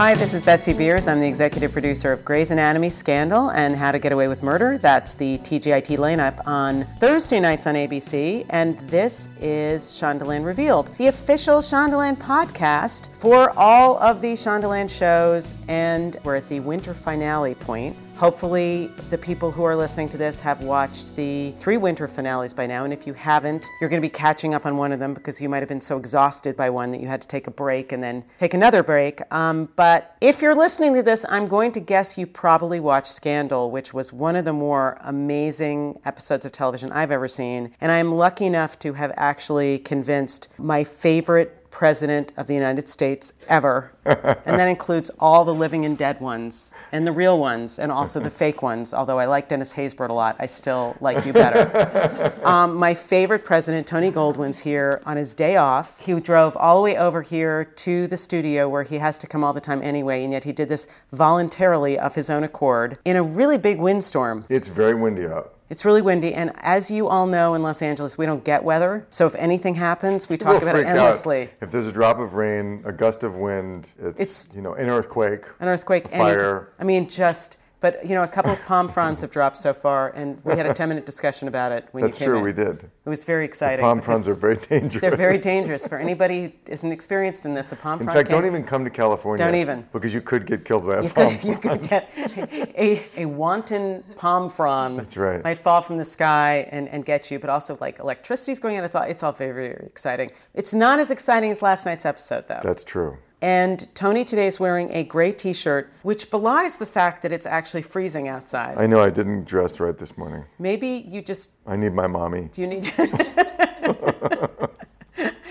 Hi, this is Betsy Beers. I'm the executive producer of Grey's Anatomy Scandal and How to Get Away with Murder. That's the TGIT lineup on Thursday nights on ABC. And this is Shondaland Revealed, the official Shondaland podcast for all of the Shondaland shows. And we're at the winter finale point. Hopefully, the people who are listening to this have watched the three winter finales by now. And if you haven't, you're going to be catching up on one of them because you might have been so exhausted by one that you had to take a break and then take another break. Um, but if you're listening to this, I'm going to guess you probably watched Scandal, which was one of the more amazing episodes of television I've ever seen. And I'm lucky enough to have actually convinced my favorite president of the United States ever. and that includes all the living and dead ones, and the real ones, and also the fake ones. Although I like Dennis Haysbert a lot, I still like you better. um, my favorite president, Tony Goldwyn's here on his day off. He drove all the way over here to the studio where he has to come all the time anyway, and yet he did this voluntarily of his own accord in a really big windstorm. It's very windy out. It's really windy, and as you all know in Los Angeles, we don't get weather. So if anything happens, we talk about it freak out. endlessly. If there's a drop of rain, a gust of wind, it's, It's- you know an earthquake. An earthquake, a fire. anything. I mean, just. But you know, a couple of palm fronds have dropped so far, and we had a ten-minute discussion about it when That's you came true, in. we did. It was very exciting. Palm fronds are very dangerous. They're very dangerous for anybody who isn't experienced in this. A palm In frond. fact, don't even come to California. Don't even. Because you could get killed by a You palm could, you could get a, a wanton palm frond. That's right. Might fall from the sky and, and get you, but also like electricity's going on. It's all it's all very, very exciting. It's not as exciting as last night's episode, though. That's true. And Tony today is wearing a gray T-shirt, which belies the fact that it's actually freezing outside. I know I didn't dress right this morning. Maybe you just I need my mommy. do you need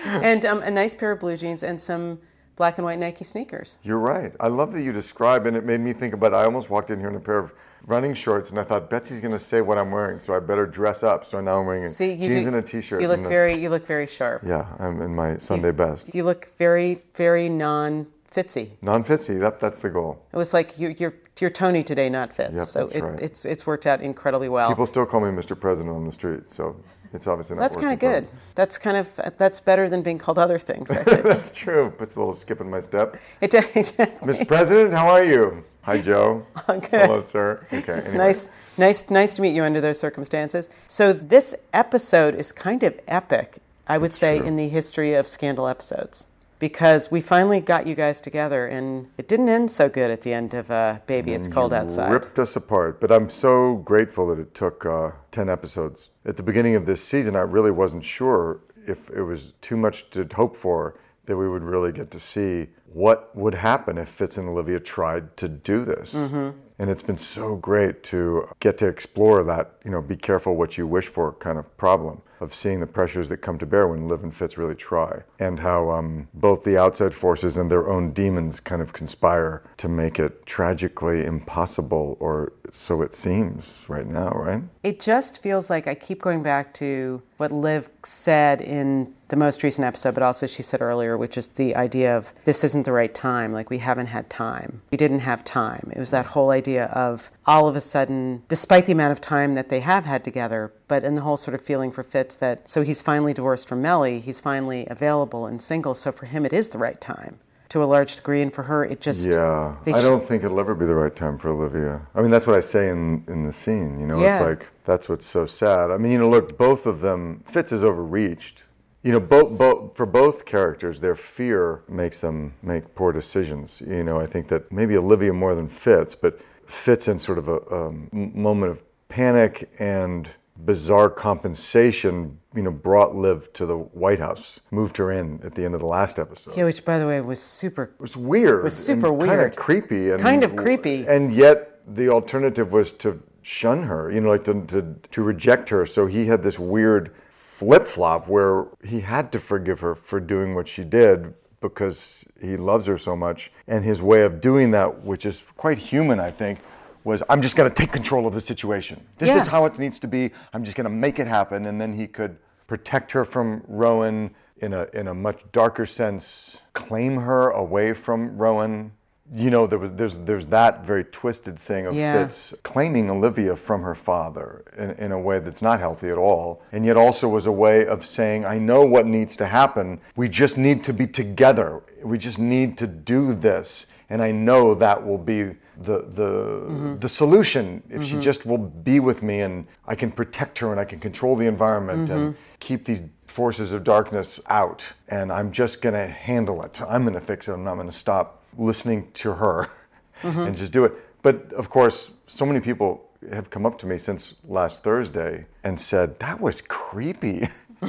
and um, a nice pair of blue jeans and some black and white Nike sneakers. You're right. I love that you describe, and it made me think about. I almost walked in here in a pair of running shorts, and I thought Betsy's going to say what I'm wearing, so I better dress up. So now I'm wearing See, you jeans do, and a t-shirt. You look very, you look very sharp. Yeah, I'm in my Sunday best. You look very, very non-fitsy. Non-fitsy. That that's the goal. It was like you, you're you're Tony today, not Fitz. Yep, so that's it, right. it's it's worked out incredibly well. People still call me Mr. President on the street, so it's obviously not. that's kind of good. That's kind of that's better than being called other things. I think. that's true. Puts a little skip in my step. it, does. Mr. President, how are you? Hi, Joe. good. Hello, sir. Okay. It's anyway. nice, nice, nice to meet you under those circumstances. So this episode is kind of epic, I would say, true. in the history of Scandal episodes, because we finally got you guys together, and it didn't end so good at the end of uh, "Baby, It's Cold Outside." ripped us apart. But I'm so grateful that it took uh, 10 episodes. At the beginning of this season, I really wasn't sure if it was too much to hope for that we would really get to see what would happen if Fitz and Olivia tried to do this. And it's been so great to get to explore that, you know, be careful what you wish for kind of problem of seeing the pressures that come to bear when Liv and Fitz really try, and how um, both the outside forces and their own demons kind of conspire to make it tragically impossible, or so it seems right now, right? It just feels like I keep going back to what Liv said in the most recent episode, but also she said earlier, which is the idea of this isn't the right time. Like, we haven't had time. We didn't have time. It was that whole idea of all of a sudden, despite the amount of time that they have had together, but in the whole sort of feeling for Fitz that so he's finally divorced from Mellie, he's finally available and single, so for him it is the right time to a large degree, and for her it just. Yeah, I don't think it'll ever be the right time for Olivia. I mean, that's what I say in, in the scene. You know, Yeah. it's like that's what's so sad. I mean, you know, look, both of them, Fitz is overreached. You know, both, both for both characters, their fear makes them make poor decisions. You know, I think that maybe Olivia more than Fitz, but Fitz in sort of a um, moment of panic and bizarre compensation. You know, brought Liv to the White House, moved her in at the end of the last episode. Yeah, which by the way was super. It was weird. It was super Kind weird. of creepy. And, Kind of creepy. And yet the alternative was to shun her, you know, like to, to, to reject her. So he had this weird flip flop where he had to forgive her for doing what she did because he loves her so much. And his way of doing that, which is quite human, I think, was I'm just going to take control of the situation. This Yeah. is how it needs to be. I'm just going to make it happen. And then he could protect her from Rowan in a, in a much darker sense, claim her away from Rowan. You know, there was, there's, there's that very twisted thing of Yeah. Fitz claiming Olivia from her father in, in a way that's not healthy at all. And yet also was a way of saying, I know what needs to happen. We just need to be together. We just need to do this. and I know that will be the the mm-hmm. the solution if she mm-hmm. just will be with me and I can protect her and I can control the environment and mm-hmm. keep these forces of darkness out and I'm just going to handle it. I'm going to fix it and I'm going to stop listening to her mm-hmm. and just do it. But of course, so many people have come up to me since last Thursday and said that was creepy.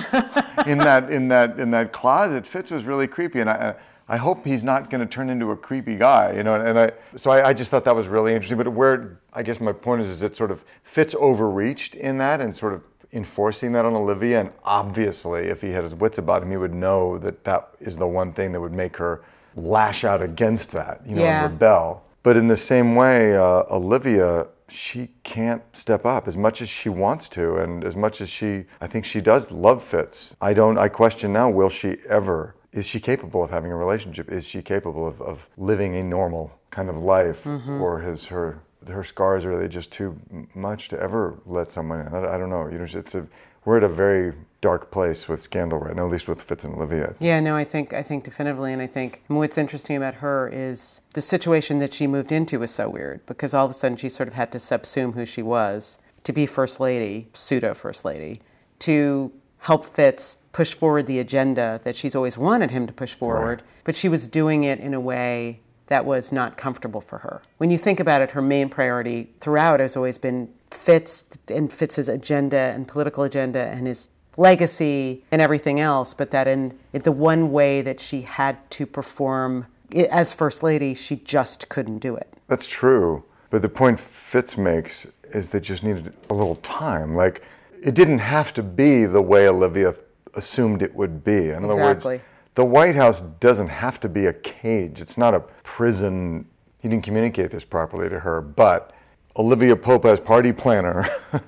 in that in that in that closet, Fitz was really creepy, and I I hope he's not going to turn into a creepy guy, you know. And I so I, I just thought that was really interesting. But where I guess my point is, is it sort of Fitz overreached in that and sort of enforcing that on Olivia, and obviously, if he had his wits about him, he would know that that is the one thing that would make her lash out against that, you know, Yeah. and rebel. But in the same way, uh, Olivia, she can't step up as much as she wants to, and as much as she, I think she does love Fitz. I don't, I question now, will she ever? Is she capable of having a relationship? Is she capable of, of living a normal kind of life, or has her her scars are they just too much to ever let someone in? I, I don't know. You know, it's a we're at a very dark place with scandal right now, at least with Fitz and Olivia. Yeah, no, I think I think definitively, and I think and what's interesting about her is the situation that she moved into was so weird because all of a sudden she sort of had to subsume who she was to be first lady, pseudo first lady, to help Fitz push forward the agenda that she's always wanted him to push forward, but she was doing it in a way that was not comfortable for her. When you think about it, her main priority throughout has always been Fitz and Fitz's agenda and political agenda and his legacy and everything else, but that in, in the one way that she had to perform as First Lady, she just couldn't do it. That's true. But the point Fitz makes is they just needed a little time. Like, it didn't have to be the way Olivia assumed it would be. In other Exactly. words, the White House doesn't have to be a cage. It's not a prison. He didn't communicate this properly to her, but Olivia Pope, as party planner,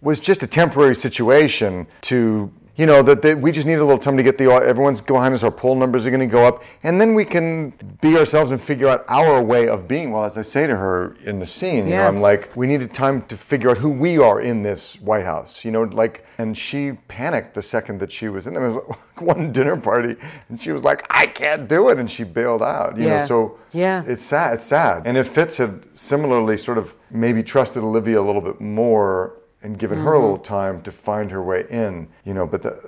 was just a temporary situation to you know that, that we just need a little time to get the everyone's behind us our poll numbers are going to go up and then we can be ourselves and figure out our way of being well as i say to her in the scene you know i'm like we needed time to figure out who we are in this white house you know like and she panicked the second that she was in there it was like one dinner party and she was like i can't do it and she bailed out you know so Yeah. it's sad. It's sad. And if Fitz had similarly sort of maybe trusted Olivia a little bit more and given her a Mm-hmm. little time to find her way in, you know, but the,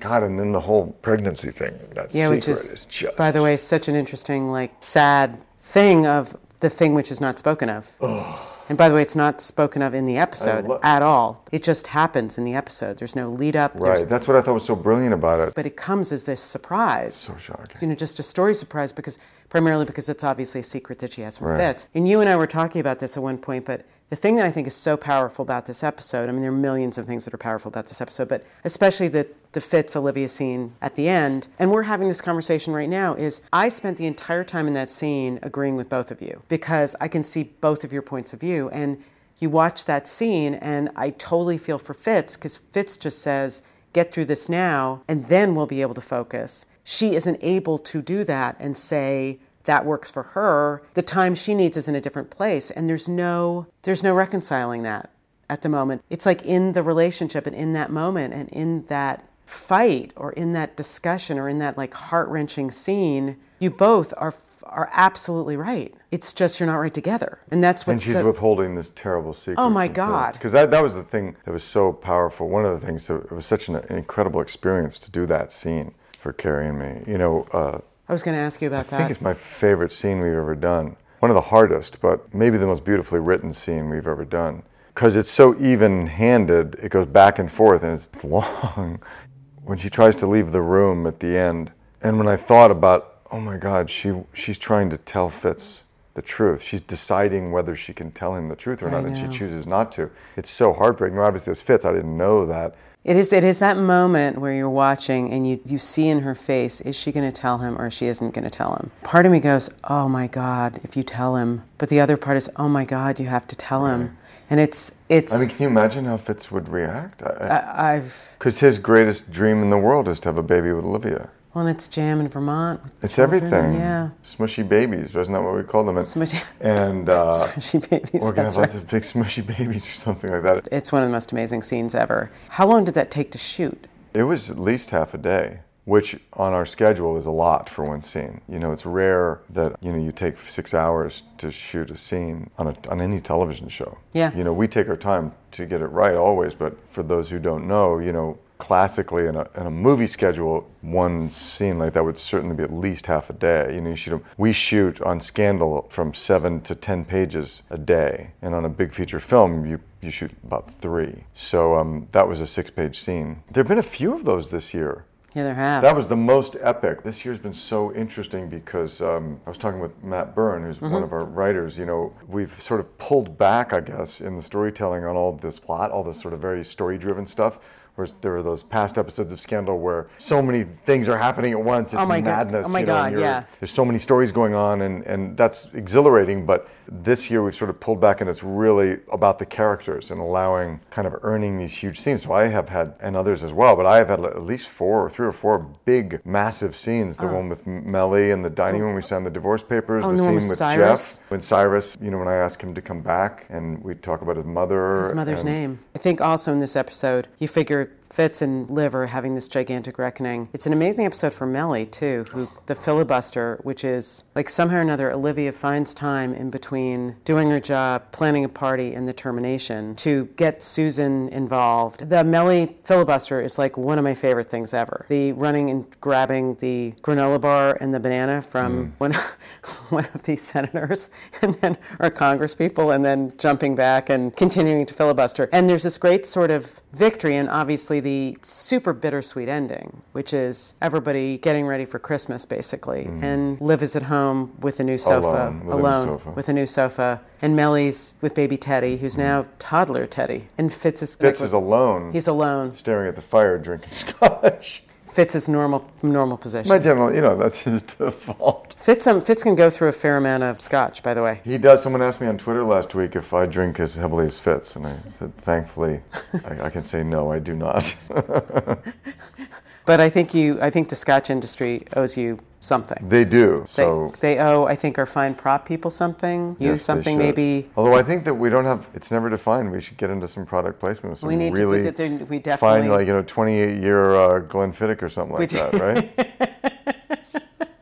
God, and then the whole pregnancy thing, that Yeah, secret which is, is just. by the way, such an interesting, like, sad thing of the thing which is not spoken of. And by the way, it's not spoken of in the episode lo- at all. It just happens in the episode. There's no lead up. right. That's what I thought was so brilliant about it. But it comes as this surprise. So shocking. you know, just a story surprise because primarily because it's obviously a secret that she has from Right. Fitz. And you and I were talking about this at one point, but the thing that I think is so powerful about this episode, I mean, there are millions of things that are powerful about this episode, but especially the, the Fitz Olivia scene at the end, and we're having this conversation right now, is I spent the entire time in that scene agreeing with both of you because I can see both of your points of view. And you watch that scene, and I totally feel for Fitz because Fitz just says, get through this now, and then we'll be able to focus. She isn't able to do that and say that works for her. The time she needs is in a different place, and there's no there's no reconciling that at the moment. It's like in the relationship and in that moment and in that fight or in that discussion or in that like heart-wrenching scene, you both are are absolutely right. It's just you're not right together. And that's what And she's so, withholding this terrible secret. Oh, my God. Because that, that was the thing that was so powerful. One of the things, that it was such an, an incredible experience to do that scene for Carrie and me. You know, uh, I was going to ask you about that. I think it's my favorite scene we've ever done. One of the hardest, but maybe the most beautifully written scene we've ever done. Because it's so even handed, it goes back and forth and it's long. When she tries to leave the room at the end, and when I thought about, oh my God, she, she's trying to tell Fitz the truth. She's deciding whether she can tell him the truth or not, and she chooses not to. It's so heartbreaking. Obviously, as Fitz, I didn't know that. It is, it is that moment where you're watching and you, you see in her face, is she going to tell him or she isn't going to tell him? Part of me goes, oh my God, if you tell him. But the other part is, oh my God, you have to tell him. And it's, it's, I mean, can you imagine how Fitz would react? Because I, I've, his greatest dream in the world is to have a baby with Olivia. Well, and it's jam in Vermont. with It's children, everything. Yeah. Smushy babies, wasn't that what we called them? And, Smushy, and uh, smushy babies. we're gonna have lots of big smushy babies or something like that. It's one of the most amazing scenes ever. How long did that take to shoot? It was at least half a day. which on our schedule is a lot for one scene. You know, it's rare that you know you take six hours to shoot a scene on a, on any television show. Yeah. You know, we take our time to get it right always, but for those who don't know, you know, classically in a, in a movie schedule, one scene like that would certainly be at least half a day. You know, you shoot 'em- we shoot on Scandal from seven to ten pages a day, and on a big feature film, you you shoot about three. So um, that was a six-page scene. There've been a few of those this year. Yeah, there have. That was the most epic. This year's been so interesting because um, I was talking with Matt Byrne, who's one of our writers. You know, we've sort of pulled back, I guess, in the storytelling on all this plot, all this sort of very story-driven stuff. Whereas there are those past episodes of Scandal where so many things are happening at once. It's Oh my God. Oh my you know, God, yeah. There's so many stories going on, and, and that's exhilarating. But this year we've sort of pulled back, and it's really about the characters and allowing kind of earning these huge scenes. So I have had, and others as well, but I have had at least four or three or four big, massive scenes. The oh. one with Mellie and the dining room, we signed the divorce papers. Oh, the scene with Cyrus? Jeff. When Cyrus, you know, when I asked him to come back, and we talk about his mother. his mother's name. I think also in this episode, you figure Fitz and Liv are having this gigantic reckoning. It's an amazing episode for Mellie, too, who the filibuster, which is like somehow or another, Olivia finds time in between doing her job, planning a party, and the termination to get Susan involved. The Mellie filibuster is like one of my favorite things ever. The running and grabbing the granola bar and the banana from mm. one, one of these senators and then or congresspeople and then jumping back and continuing to filibuster. And there's this great sort of victory, and obviously the super bittersweet ending, which is everybody getting ready for Christmas, basically. Mm-hmm. And Liv is at home with a new sofa, Alone, with a new sofa. with a new sofa, and Mellie's with baby Teddy, who's mm-hmm. now toddler Teddy, and Fitz is Fitz is alone, He's alone. staring at the fire, drinking scotch. Fitz is normal normal position. My general, you know, that's his default. Fitz, um, Fitz can go through a fair amount of scotch, by the way. He does. Someone asked me on Twitter last week if I drink as heavily as Fitz, and I said, thankfully, I, I can say no, I do not. But I think you, I think the Scotch industry owes you something. they do. They, So they owe, I think, our fine prop people something. You yes, something, maybe. Although I think that we don't have, it's never defined. We should get into some product placement. Some We need really to. We definitely. find like you know 28 year uh, Glenfiddich or something like that, right?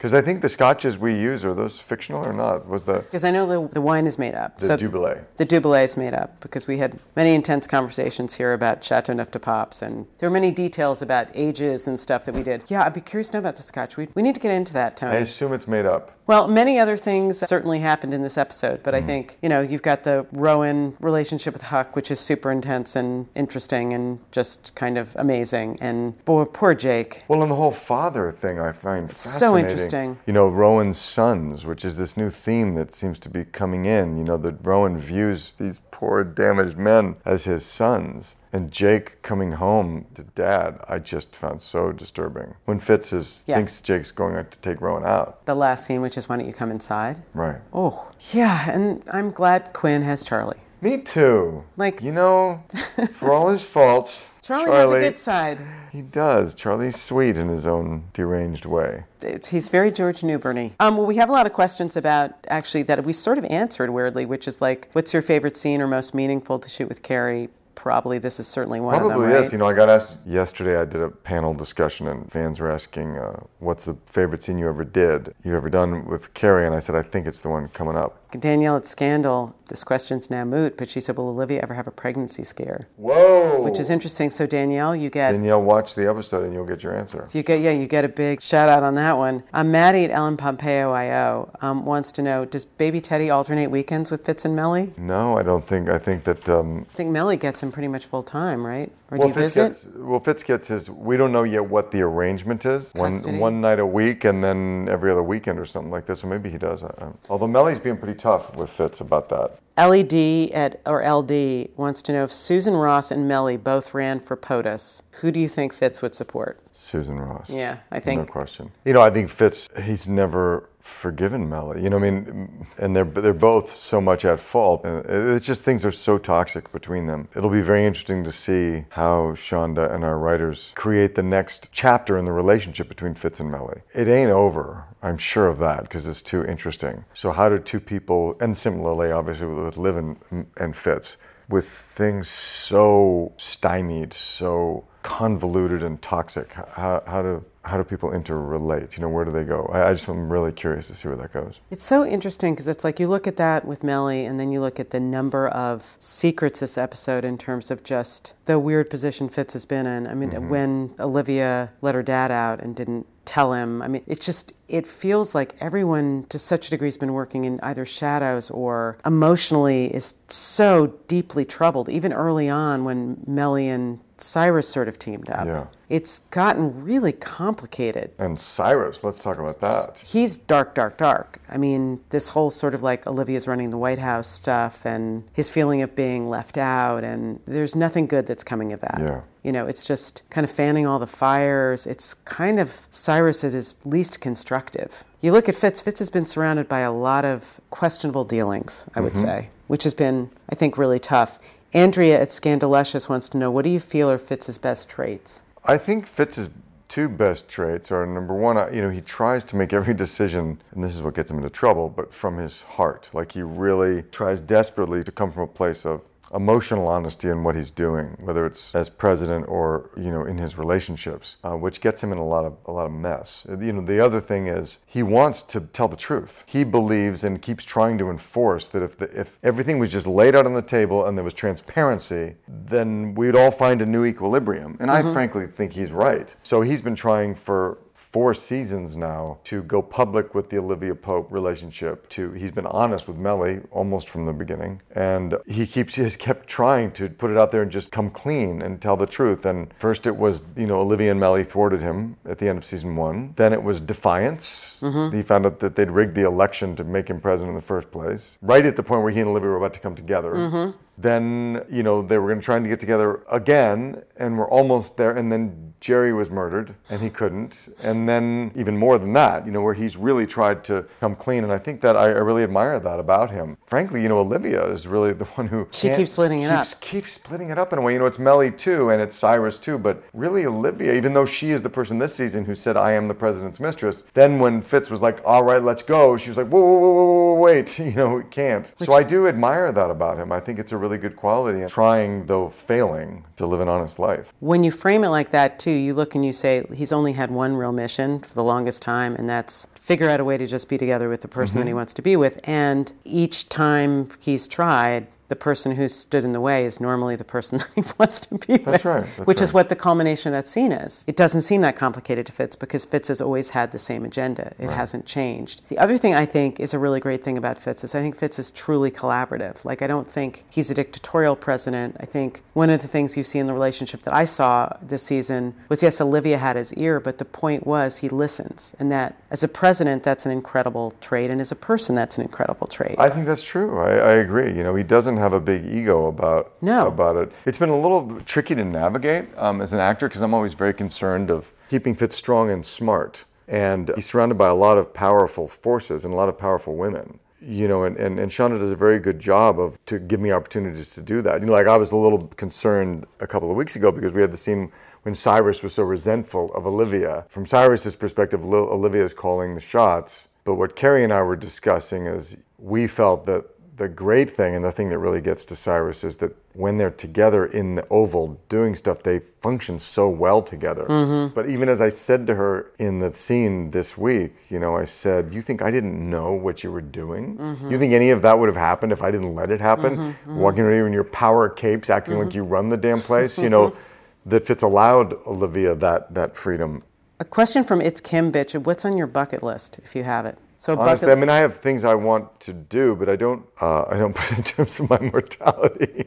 Because I think the scotches we use are those fictional or not? Was the because I know the, the wine is made up. the so the Dubélé is made up because we had many intense conversations here about Chateau Neuf de Pops, and there were many details about ages and stuff that we did. Yeah, I'd be curious to know about the Scotch. We, we need to get into that, Tony. I assume it's made up. Well, many other things certainly happened in this episode, but I Mm. think, you know, you've got the Rowan relationship with Huck, which is super intense and interesting and just kind of amazing. And poor, poor Jake. Well, and the whole father thing I find so interesting. You know, Rowan's sons, which is this new theme that seems to be coming in. You know, that Rowan views these poor damaged men as his sons. And Jake coming home to dad, I just found so disturbing. When Fitz is, Yeah. thinks Jake's going to take Rowan out. The last scene, which is why don't you come inside? Right. Oh, yeah, and I'm glad Quinn has Charlie. Me too. Like- you know, for all his faults, Charlie, has a good side. He does. Charlie's sweet in his own deranged way. He's very George Newberny. Um, well, we have a lot of questions about actually that we sort of answered weirdly, which is like, what's your favorite scene or most meaningful to shoot with Carrie? Probably this is certainly one of Probably them, right? You know, I got asked yesterday. I did a panel discussion, and fans were asking, uh, "What's the favorite scene you ever did? You ever done with Carrie?" And I said, "I think it's the one coming up." Danielle at Scandal, this question's now moot, but she said, Will Olivia ever have a pregnancy scare? Whoa! Which is interesting. So, Danielle, you get. Danielle, watch the episode, and you'll get your answer. You get, yeah, you get a big shout out on that one. Um, Maddie at Ellen Pompeo IO um, wants to know Does baby Teddy alternate weekends with Fitz and Mellie? No, I don't think. I think that. Um, I think Mellie gets him pretty much full time, right? Or well, do you Fitz visit? gets. Well, Fitz gets his. We don't know yet what the arrangement is. Custody? One one night a week, and then every other weekend or something like this. So maybe he does. Although Mellie's being pretty tough with Fitz about that. LED at or LD wants to know if Susan Ross and Melly both ran for POTUS, who do you think Fitz would support? Susan Ross. Yeah, I think. No question. You know, I think Fitz, he's never forgiven Mellie. You know, I mean, and they're they're both so much at fault. It's just things are so toxic between them. It'll be very interesting to see how Shonda and our writers create the next chapter in the relationship between Fitz and Mellie. It ain't over. I'm sure of that because it's too interesting. So how do two people, and similarly, obviously with Liv and, and Fitz, with things so stymied, so convoluted and toxic, how, how do how do people interrelate? You know, where do they go? I, I just am really curious to see where that goes. It's so interesting because it's like you look at that with Mellie, and then you look at the number of secrets this episode in terms of just the weird position Fitz has been in. I mean, Mm-hmm. when Olivia let her dad out and didn't tell him, I mean, it just it feels like everyone to such a degree has been working in either shadows or emotionally is so deeply troubled. Even early on, when Mellie and Cyrus sort of teamed up, Yeah. it's gotten really complicated. And Cyrus, let's talk about that. He's dark, dark, dark. I mean, this whole sort of like Olivia's running the White House stuff and his feeling of being left out, and there's nothing good that's coming of that. Yeah. You know, it's just kind of fanning all the fires. It's kind of Cyrus at his least constructive. You look at Fitz, Fitz has been surrounded by a lot of questionable dealings, I would mm-hmm. say, which has been, I think, really tough. Andrea at Scandalicious wants to know what do you feel are Fitz's best traits? I think Fitz's two best traits are number one, you know, he tries to make every decision, and this is what gets him into trouble, but from his heart. Like he really tries desperately to come from a place of emotional honesty in what he's doing, whether it's as president or you know in his relationships, uh, which gets him in a lot of a lot of mess. Uh, You know, the other thing is he wants to tell the truth. He believes and keeps trying to enforce that if the, if everything was just laid out on the table and there was transparency, then we'd all find a new equilibrium. And I frankly think he's right. So he's been trying for four seasons now to go public with the Olivia Pope relationship. To he's been honest with Mellie almost from the beginning, and he keeps he has kept trying to put it out there and just come clean and tell the truth. And first it was you know Olivia and Mellie thwarted him at the end of season one. Then it was defiance. Mm-hmm. He found out that they'd rigged the election to make him president in the first place. Right at the point where he and Olivia were about to come together. Mm-hmm. Then you know they were going to try to get together again, and we're almost there. And then Jerry was murdered, and he couldn't. And then even more than that, you know, where he's really tried to come clean. And I think that I, I really admire that about him. Frankly, you know, Olivia is really the one who She keeps splitting it keeps, up. Keeps splitting it up in a way. You know, it's Mellie too, and it's Cyrus too. But really, Olivia, even though she is the person this season who said, "I am the president's mistress," then when Fitz was like, "All right, let's go," she was like, "Whoa, whoa, whoa, whoa, whoa wait, you know, we can't." so I do admire that about him. I think it's a really good quality. And trying, though failing, to live an honest life. When you frame it like that, too, you look and you say he's only had one real mission for the longest time, and that's figure out a way to just be together with the person that he mm-hmm. wants to be with. And each time he's tried, the person who stood in the way is normally the person that he wants to be with. That's right, that's which is what the culmination of that scene is. It doesn't seem that complicated to Fitz because Fitz has always had the same agenda. It hasn't changed. The other thing I think is a really great thing about Fitz is I think Fitz is truly collaborative. Like I don't think he's a dictatorial president. I think one of the things you see in the relationship that I saw this season was yes, Olivia had his ear, but the point was he listens. And that as a president, that's an incredible trait. And as a person, that's an incredible trait. I think that's true. I, I agree. You know, he doesn't have a big ego about No. about it. It's been a little tricky to navigate um, as an actor because I'm always very concerned of keeping Fitz strong and smart. And he's surrounded by a lot of powerful forces and a lot of powerful women. You know, and, and, and Shonda does a very good job of to give me opportunities to do that. You know, like I was a little concerned a couple of weeks ago because we had the scene when Cyrus was so resentful of Olivia. From Cyrus's perspective, Lil- Olivia is calling the shots. But what Carrie and I were discussing is we felt that the great thing and the thing that really gets to Cyrus is that when they're together in the Oval doing stuff, they function so well together. Mm-hmm. But even as I said to her in the scene this week, you know, I said, You think I didn't know what you were doing? Mm-hmm. You think any of that would have happened if I didn't let it happen? Mm-hmm. Walking around in your power capes, acting like you run the damn place, you know, that Fitz allowed Olivia that, that freedom. a question from It's Kim Bitch. What's on your bucket list if you have it? So Honestly, bucket I mean, I have things I want to do, but I don't. Uh, I don't put it in terms of my mortality.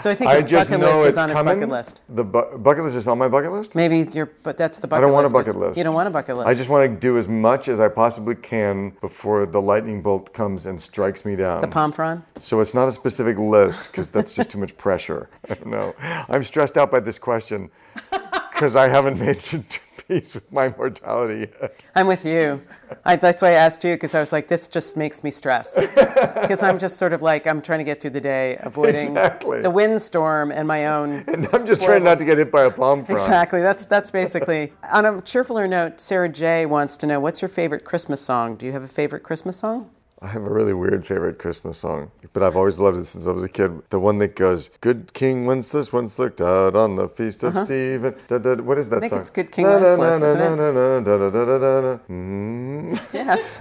So I think I just bucket list is on his coming. bucket list. The bu- bucket list is on my bucket list. Maybe your, but that's the bucket. I don't want a bucket is- list. You don't want a bucket list. I just want to do as much as I possibly can before the lightning bolt comes and strikes me down. the Pomfron. So it's not a specific list because that's just too much pressure. I don't know. I'm stressed out by this question because I haven't made peace with my mortality yet. I'm with you. I, that's why I asked you because I was like, this just makes me stressed because I'm just sort of like I'm trying to get through the day, avoiding Exactly. the windstorm and my own. And I'm just trying not to get hit by a palm frond. Exactly. That's that's basically. On a cheerfuler note, Sarah J wants to know what's your favorite Christmas song. Do you have a favorite Christmas song? I have a really weird favorite Christmas song, but I've always loved it since I was a kid. The one that goes, "Good King Wenceslas once looked out on the feast of Stephen." Da, da, what is that Uh-huh. I think song? it's Good King Wenceslas, isn't it? Yes.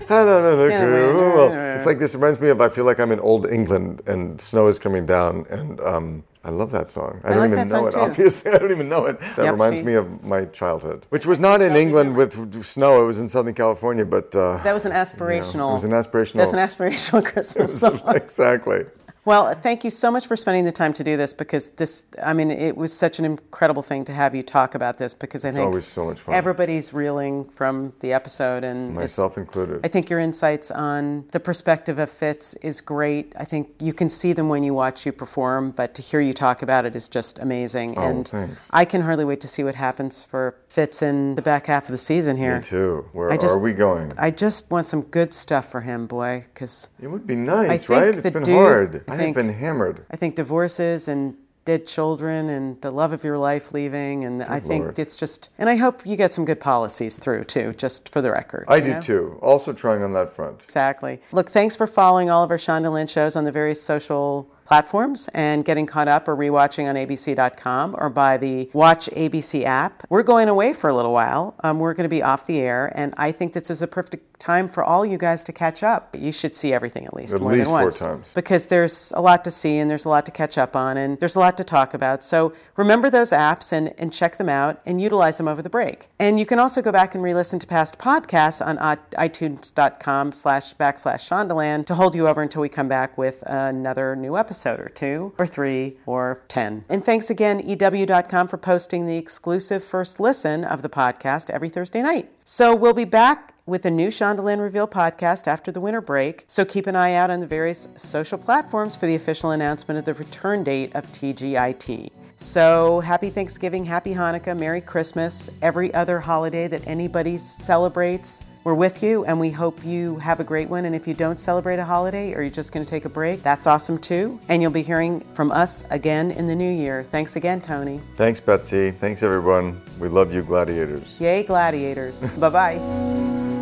It's like this reminds me of I feel like I'm in old England and snow is coming down and um, I love that song. I, don't like even know it. too. Obviously, I don't even know it. That reminds me of my childhood, which was not in England with snow. It was in Southern California, but uh, That was an aspirational. it was an aspirational. That's an aspirational Christmas song. exactly. Well, thank you so much for spending the time to do this because this, I mean, it was such an incredible thing to have you talk about this because I think always so much fun. everybody's reeling from the episode and Myself included. I think your insights on the perspective of Fitz is great. I think you can see them when you watch you perform, but to hear you talk about it is just amazing. Oh, and thanks. I can hardly wait to see what happens for Fitz in the back half of the season here. Me too. Where I just- are we going? I just want some good stuff for him, boy, because it would be nice, right? It's been dude- hard. I think- been hammered. I think divorces and dead children and the love of your life leaving, and I think Lord. it's just, and I hope you get some good policies through too, just for the record. I do know? too. Also trying on that front. Exactly. Look, thanks for following all of our Shondaland shows on the various social platforms and getting caught up or rewatching on abc.com or by the Watch ABC app. We're going away for a little while. Um, we're going to be off the air, and I think this is a perfect time for all you guys to catch up. You should see everything at least At more least than four once. times. Because there's a lot to see and there's a lot to catch up on and there's a lot to talk about. So remember those apps and, and check them out and utilize them over the break. And you can also go back and re-listen to past podcasts on itunes.com slash backslash Shondaland to hold you over until we come back with another new episode or two or three or ten. And thanks again, EW.com, for posting the exclusive first listen of the podcast every Thursday night. So we'll be back with a new Shondaland Reveal podcast after the winter break. So keep an eye out on the various social platforms for the official announcement of the return date of TGIT. So happy Thanksgiving, happy Hanukkah, Merry Christmas, every other holiday that anybody celebrates. We're with you and we hope you have a great one. And if you don't celebrate a holiday or you're just going to take a break, that's awesome too. And you'll be hearing from us again in the new year. Thanks again, Tony. Thanks, Betsy. Thanks, everyone. We love you, gladiators. Yay, gladiators. bye bye.